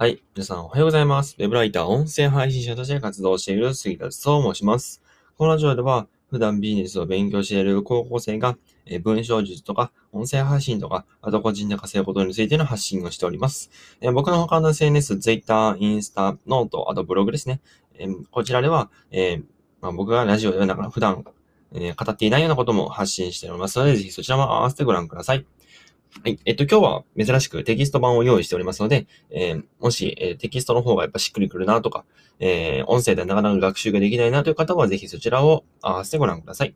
はい。皆さんおはようございます。ウェブライター、音声配信者として活動している杉田と申します。このラジオでは、普段ビジネスを勉強している高校生が、え文章術とか、音声配信とか、あと個人で稼ぐことについての発信をしております。え僕の他の SNS、Twitter、インスタ、ノート、あとブログですね。えこちらでは、えまあ、僕がラジオではながら普段、え語っていないようなことも発信しておりますので、ぜひそちらも合わせてご覧ください。はい。えっと、今日は珍しくテキスト版を用意しておりますので、えーもし、えーテキストの方がやっぱしっくりくるなとか、えー音声でなかなか学習ができないなという方は、ぜひそちらを合わせてご覧ください。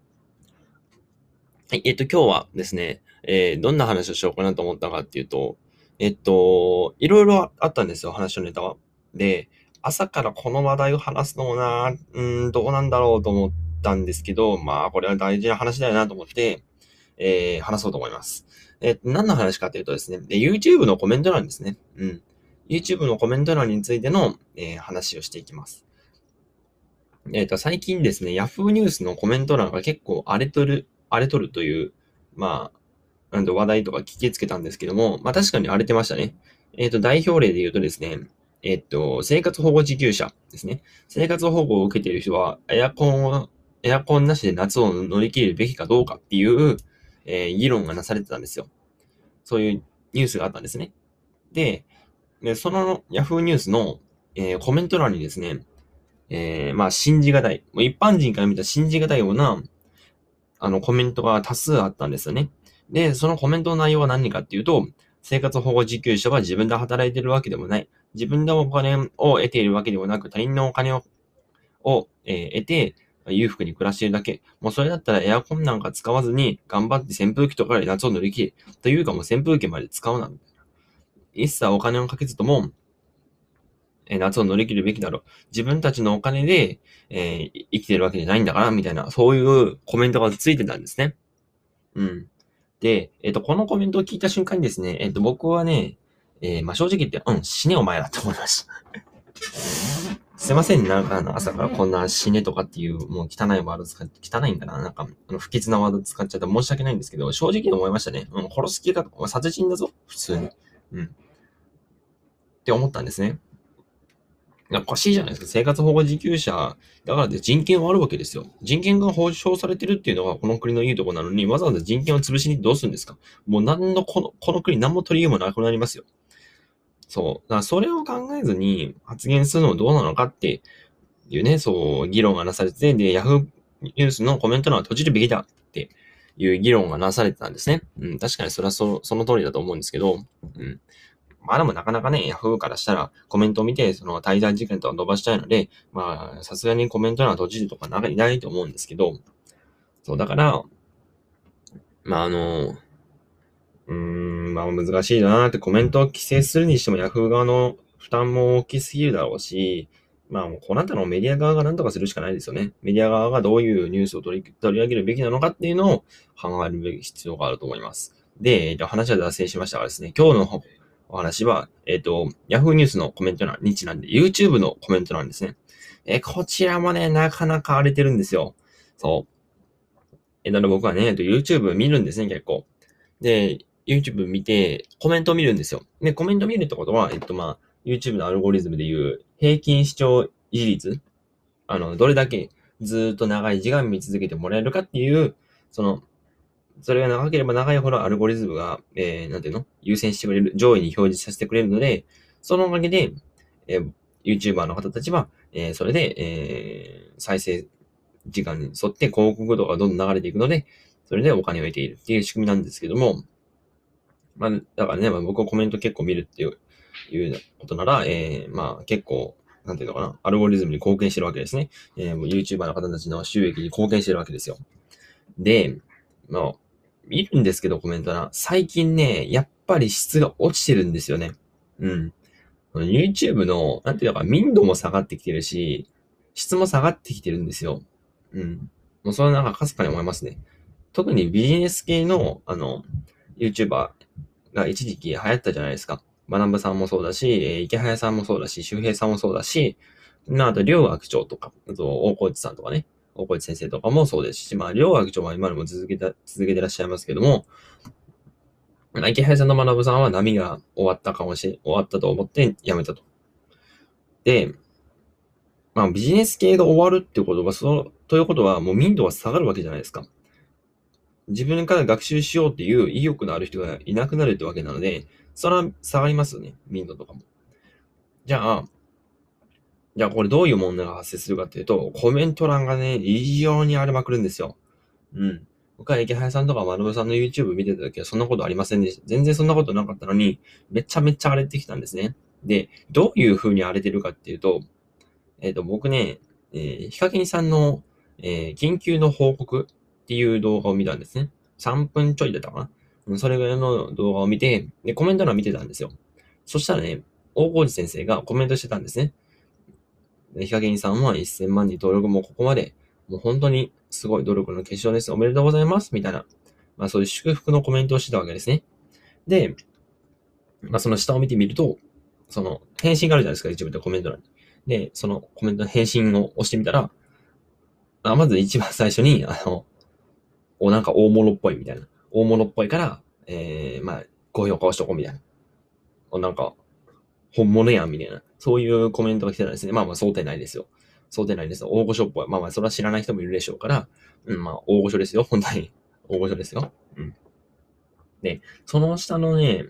はい。えっと、今日はですね、えーどんな話をしようかなと思ったかっていうと、えっと、いろいろあったんですよ、話のネタは。で、朝からこの話題を話すのもな、うん、どうなんだろうと思ったんですけど、まあ、これは大事な話だよなと思って、えー話そうと思います。えー何の話かというとですね、で YouTube のコメント欄ですね。うん。YouTube のコメント欄についての、えー話をしていきます。えっ、と、最近ですね、Yahoo ニュースのコメント欄が結構荒れとる、荒れとるという、まあ、なんと話題とか聞きつけたんですけども、まあ確かに荒れてましたね。えっ、と、代表例で言うとですね、えっ、と、生活保護受給者ですね。生活保護を受けている人は、エアコンを、エアコンなしで夏を乗り切るべきかどうかっていう、えー議論がなされてたんですよ。そういうニュースがあったんですね。で、でその Yahoo ニュースの、えーコメント欄にですね、えーまあ、信じがたい。もう一般人から見た信じがたいような、あの、コメントが多数あったんですよね。で、そのコメントの内容は何かっていうと、生活保護受給者は自分で働いてるわけでもない。自分でお金を得ているわけでもなく、他人のお金を、を、えー得て、裕福に暮らしているだけ。もうそれだったらエアコンなんか使わずに、頑張って扇風機とかで夏を乗り切る。というかもう扇風機まで使うな。みたいな一切お金をかけずとも、え夏を乗り切るべきだろう。自分たちのお金で、えー生きてるわけじゃないんだから、みたいな、そういうコメントがついてたんですね。うん。で、えっ、と、このコメントを聞いた瞬間にですね、えっ、と、僕はね、えまあ、正直言って、うん、死ねお前らって思いました。すいません、なんかあの朝からこんな死ねとかっていう、もう汚いワード使っ汚いんかな？なんか、あの不吉なワード使っちゃって申し訳ないんですけど、正直思いましたね。うん、殺す気か、お前殺人だぞ、普通に。うん。って思ったんですね。おかしいじゃないですか。生活保護受給者、だからって人権はあるわけですよ。人権が保障されてるっていうのがこの国のいいとこなのに、わざわざ人権を潰しにどうするんですか？もう何の、この、この国何も取り柄もなくなりますよ。そう。だからそれを考ずに発言するのはどうなのかっていうね、そう、議論がなされてて、で、ヤフーニュースのコメント欄は閉じるべきだっていう議論がなされてたんですね。うん、確かにそれはそその通りだと思うんですけど、うん。まあでもなかなかね、ヤフーからしたらコメントを見て、その滞在時間とか伸ばしたいので、まあ、さすがにコメント欄は閉じるとかなんかいないと思うんですけど、そう、だから、まああの、うーん、まあ難しいなーってコメントを規制するにしてもヤフー側の負担も大きすぎるだろうし、まあもうこうなったらメディア側が何とかするしかないですよね。メディア側がどういうニュースを取り取り上げるべきなのかっていうのを考えるべき必要があると思います。で、えっと話は脱線しましたがですね、今日のお話は、えっ、と、Yahoo ニュースのコメント欄にちなんで YouTube のコメント欄ですね。えこちらもね、なかなか荒れてるんですよ。そう。えー、だから僕はね、えっと YouTube 見るんですね、結構。で、YouTube 見て、コメントを見るんですよ。で、コメント見るってことは、えっとまあ、YouTube のアルゴリズムでいう平均視聴維持率あの、どれだけずっと長い時間見続けてもらえるかっていう、その、それが長ければ長いほどアルゴリズムが、えー、なんていうの？優先してくれる、上位に表示させてくれるので、そのおかげで、えー YouTuber の方たちは、えーそれで、えー再生時間に沿って広告とかどんどん流れていくので、それでお金を得ているっていう仕組みなんですけども、まあ、だからね、まあ、僕はコメント結構見るっていう、いうことなら、えーまあ結構、なんていうのかな、アルゴリズムに貢献してるわけですね。えー YouTuber の方たちの収益に貢献してるわけですよ。で、まあ、見るんですけど、コメント欄。最近ね、やっぱり質が落ちてるんですよね。うん。YouTube の、なんていうか、民度も下がってきてるし、質も下がってきてるんですよ。うん。もうそれはなんかかすかに思いますね。特にビジネス系の、あの、YouTuber が一時期流行ったじゃないですか。学ぶさんもそうだし、えー池早さんもそうだし、周平さんもそうだし、まあ、と、両学長とか、あと、大河内さんとかね、大河内先生とかもそうですし、まあ、両学長は今でも続けた、続けてらっしゃいますけども、池早さんの学さんは波が終わったかもしれ、終わったと思って辞めたとで、まあビジネス系が終わるってことは、その、ということはもう民度は下がるわけじゃないですか。自分から学習しようっていう意欲のある人がいなくなるってわけなので、それは下がりますよね。民度とかも。じゃあ、じゃあこれどういう問題が発生するかっていうと、コメント欄がね、異常に荒れまくるんですよ。うん。僕は池原さんとか丸部さんの YouTube 見てた時はそんなことありませんでした。全然そんなことなかったのに、めちゃめちゃ荒れてきたんですね。で、どういう風に荒れてるかっていうと、えっ、ー、と、僕ね、えー、ヒカキンさんの、えー、緊急の報告っていう動画を見たんですね。3分ちょいだったかなそれぐらいの動画を見て、で、コメント欄見てたんですよ。そしたらね、大河内先生がコメントしてたんですね。ヒカキンさんは1000万人登録もここまで、もう本当にすごい努力の結晶です。おめでとうございます。みたいな、まあそういう祝福のコメントをしてたわけですね。で、まあその下を見てみると、その返信があるじゃないですか、一部でコメント欄に。で、そのコメントの返信を押してみたら、あまず一番最初に、あの、お、なんか大物っぽいみたいな。大物っぽいから、えー、まあ、高評価をしとこうみたいな。なんか、本物やんみたいな。そういうコメントが来てたんですね。まあまあ、想定内ですよ。想定内ですよ。大御所っぽい。まあまあ、それは知らない人もいるでしょうから、うん、まあ、大御所ですよ。本当に。大御所ですよ。うん。で、その下のね、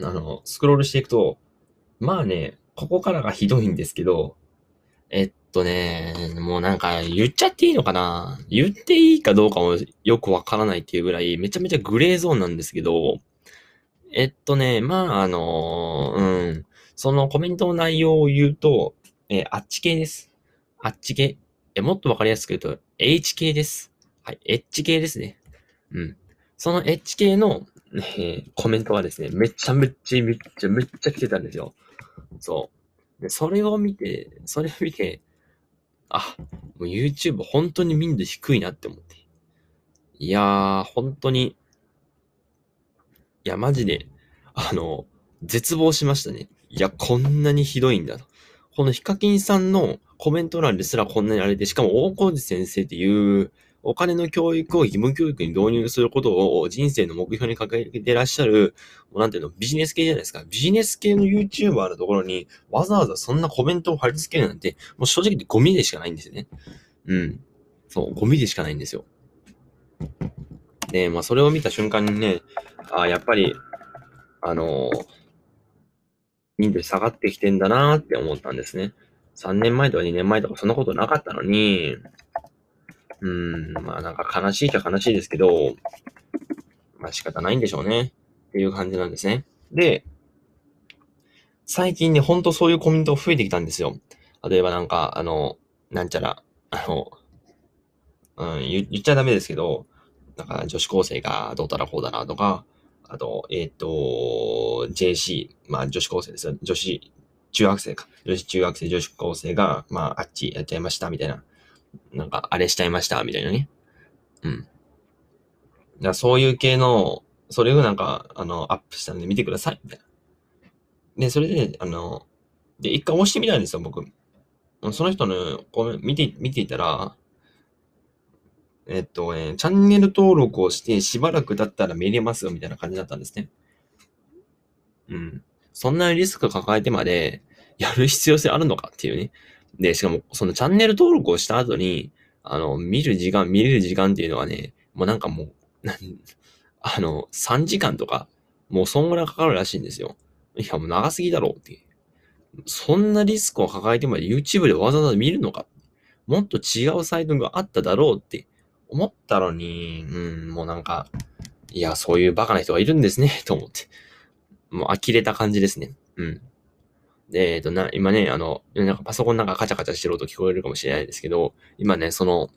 あの、スクロールしていくと、まあね、ここからがひどいんですけど、えっとね、もうなんか言っちゃっていいのかな？言っていいかどうかもよくわからないっていうぐらい、めちゃめちゃグレーゾーンなんですけど、えっとね、まあ、あの、うん、そのコメントの内容を言うと、えー、あっち系です。あっち系。え、もっとわかりやすく言うと、H 系です。はい、H 系ですね。うん。その H 系の、ね、コメントがですね、めちゃめちゃめちゃめっちゃ来てたんですよ。そう。で、それを見て、それを見て、あ、もう YouTube 本当に民度低いなって思って。いやー、本当に、いや、マジで、あの、絶望しましたね。いや、こんなにひどいんだと。このヒカキンさんのコメント欄ですらこんなにあれで、しかも大河内先生っていう、お金の教育を義務教育に導入することを人生の目標に掲げてらっしゃる、なんていうの、ビジネス系じゃないですか。ビジネス系の YouTuber のところにわざわざそんなコメントを貼り付けるなんて、もう正直ゴミでしかないんですよね。うん。そう、ゴミでしかないんですよ。で、まあそれを見た瞬間にね、ああやっぱり、あのー、民度下がってきてんだなーって思ったんですね。3年前とか2年前とかそんなことなかったのに、うん、まあなんか悲しいっちゃ悲しいですけど、まあ仕方ないんでしょうね。っていう感じなんですね。で、最近ね、ほんとそういうコメント増えてきたんですよ。例えばなんか、あの、なんちゃら、あの、うん、言っちゃダメですけど、なんか女子高生がどうたらこうだなとか、あと、えっ、ー、と、JC、まあ女子高生ですよ。女子、中学生か。女子中学生、女子高生が、まああっちやっちゃいました、みたいな。なんか、あれしちゃいました、みたいなね。うん。だそういう系の、それをなんか、あの、アップしたんで見てください、みたいな。で、それで、あの、で、一回押してみたんですよ、僕。その人のコメ見て、見ていたら、えっと、えー、チャンネル登録をしてしばらく経ったら見れますよ、みたいな感じだったんですね。うん。そんなリスク抱えてまでやる必要性あるのかっていうね。で、しかも、そのチャンネル登録をした後に、あの、見る時間、見れる時間っていうのはね、もうなんかもう、あの、3時間とか、もうそんぐらいかかるらしいんですよ。いや、もう長すぎだろうって。そんなリスクを抱えてまで YouTube でわざわざ見るのかもっと違うサイトがあっただろうって思ったのに、うん、もうなんか、いや、そういうバカな人がいるんですね、と思って。もう呆れた感じですね。うん。えっと、な、今ね、あの、なんかパソコンなんかカチャカチャしてる音聞こえるかもしれないですけど、今ね、その、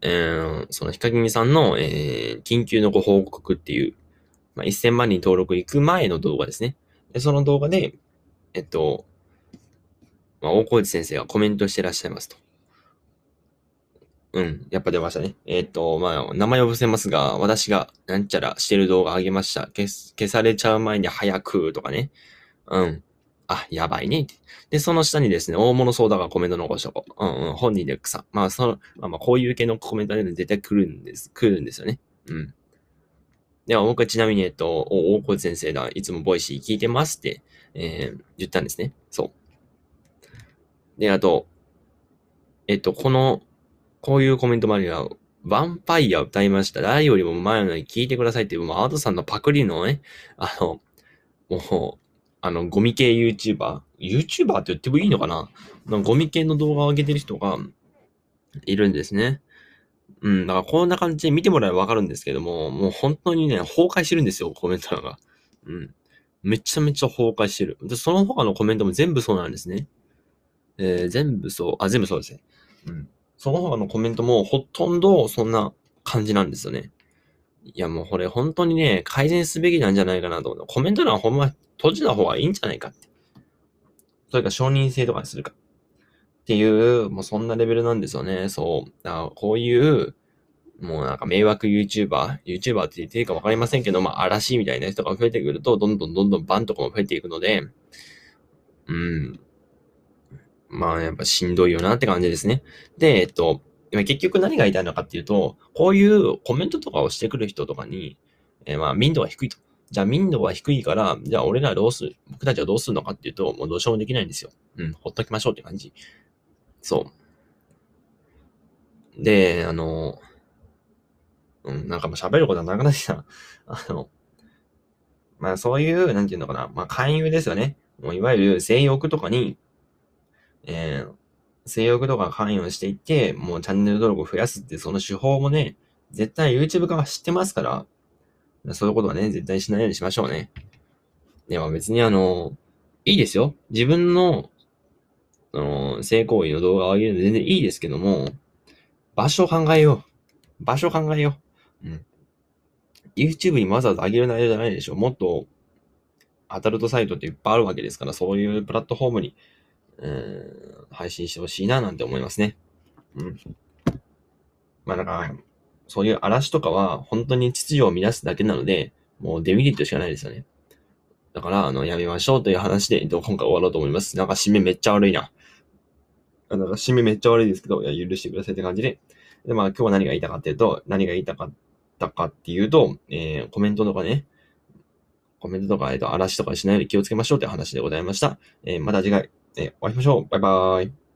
えー、そのヒカキンさんの、えー、緊急のご報告っていう、まあ、1000万人登録行く前の動画ですね。で、その動画で、えっと、まあ、大河内先生がコメントしてらっしゃいますと。うん、やっぱ出ましたね。えっ、と、まあ、名前を伏せますが、私がなんちゃらしてる動画あげました。消消されちゃう前に早くとかね。うん。あ、やばいね。で、その下にですね、大物相談がコメント残しとこう。うんうん、本人で草。まあ、その、まあまあ、こういう系のコメントで絶対来るんです、来るんですよね。うん。では、僕はちなみに、えっと、大河先生がいつも Voicy 聞いてますって、えー、言ったんですね。そう。で、あと、えっと、この、こういうコメントもあるよ。ヴァンパイア歌いました。誰よりも前のに聞いてくださいっていう、もうアートさんのパクリのね、あの、もう、あの、ゴミ系 YouTuber、YouTuber って言ってもいいのかな？ゴミ系の動画を上げてる人がいるんですね。うん、だからこんな感じで見てもらえばわかるんですけども、もう本当にね、崩壊してるんですよ、コメント欄が。うん。めちゃめちゃ崩壊してる。で、その他のコメントも全部そうなんですね。えー、全部そう、あ、全部そうですね。うん。その他のコメントもほとんどそんな感じなんですよね。いや、もうこれ本当にね、改善すべきなんじゃないかなと思う。コメント欄ほんま閉じた方がいいんじゃないかって。それか承認制とかにするか。っていう、もうそんなレベルなんですよね。そう。あこういう、もうなんか迷惑 YouTuber、YouTuber って言っていいかわかりませんけど、まあ嵐みたいな人が増えてくると、どんどんどんどんバンとかも増えていくので、うん。まあやっぱしんどいよなって感じですね。で、えっと、結局何が言いたいのかっていうと、こういうコメントとかをしてくる人とかに、えー、まあ民度が低いと。じゃあ民度が低いから、じゃあ俺らどうする、僕たちはどうするのかっていうと、もうどうしようもできないんですよ。うん、ほっときましょうって感じ。そう。で、あの、うん、なんかもう喋ることはなくなってきた。あの、まあそういう、なんていうのかな、まあ勧誘ですよね。もういわゆる性欲とかに、えー、性欲とか関与していって、もうチャンネル登録を増やすってその手法もね、絶対 YouTube 化は知ってますから、そういうことはね、絶対しないようにしましょうね。でも別にあの、いいですよ。自分のあの、性行為の動画を上げるの全然いいですけども、場所を考えよう。場所を考えよう。うん。YouTube にわざわざ上げる内容じゃないでしょう。もっと、アダルトサイトっていっぱいあるわけですから、そういうプラットフォームに、えー、配信してほしいななんて思いますね。うん。まあだから、そういう嵐とかは本当に秩序を乱すだけなので、もうデメリットしかないですよね。だから、あの、やめましょうという話で、今回終わろうと思います。なんか締めめっちゃ悪いな。なんか締めめっちゃ悪いですけど、いや、許してくださいって感じで。で、まあ、今日は何が言いたかっていうと、何が言いたかったかっていうと、えー、コメントとかね、コメントとか、えっ、と、嵐とかしないように気をつけましょうって話でございました。えー、また次回、えー、お会いしましょう。バイバーイ。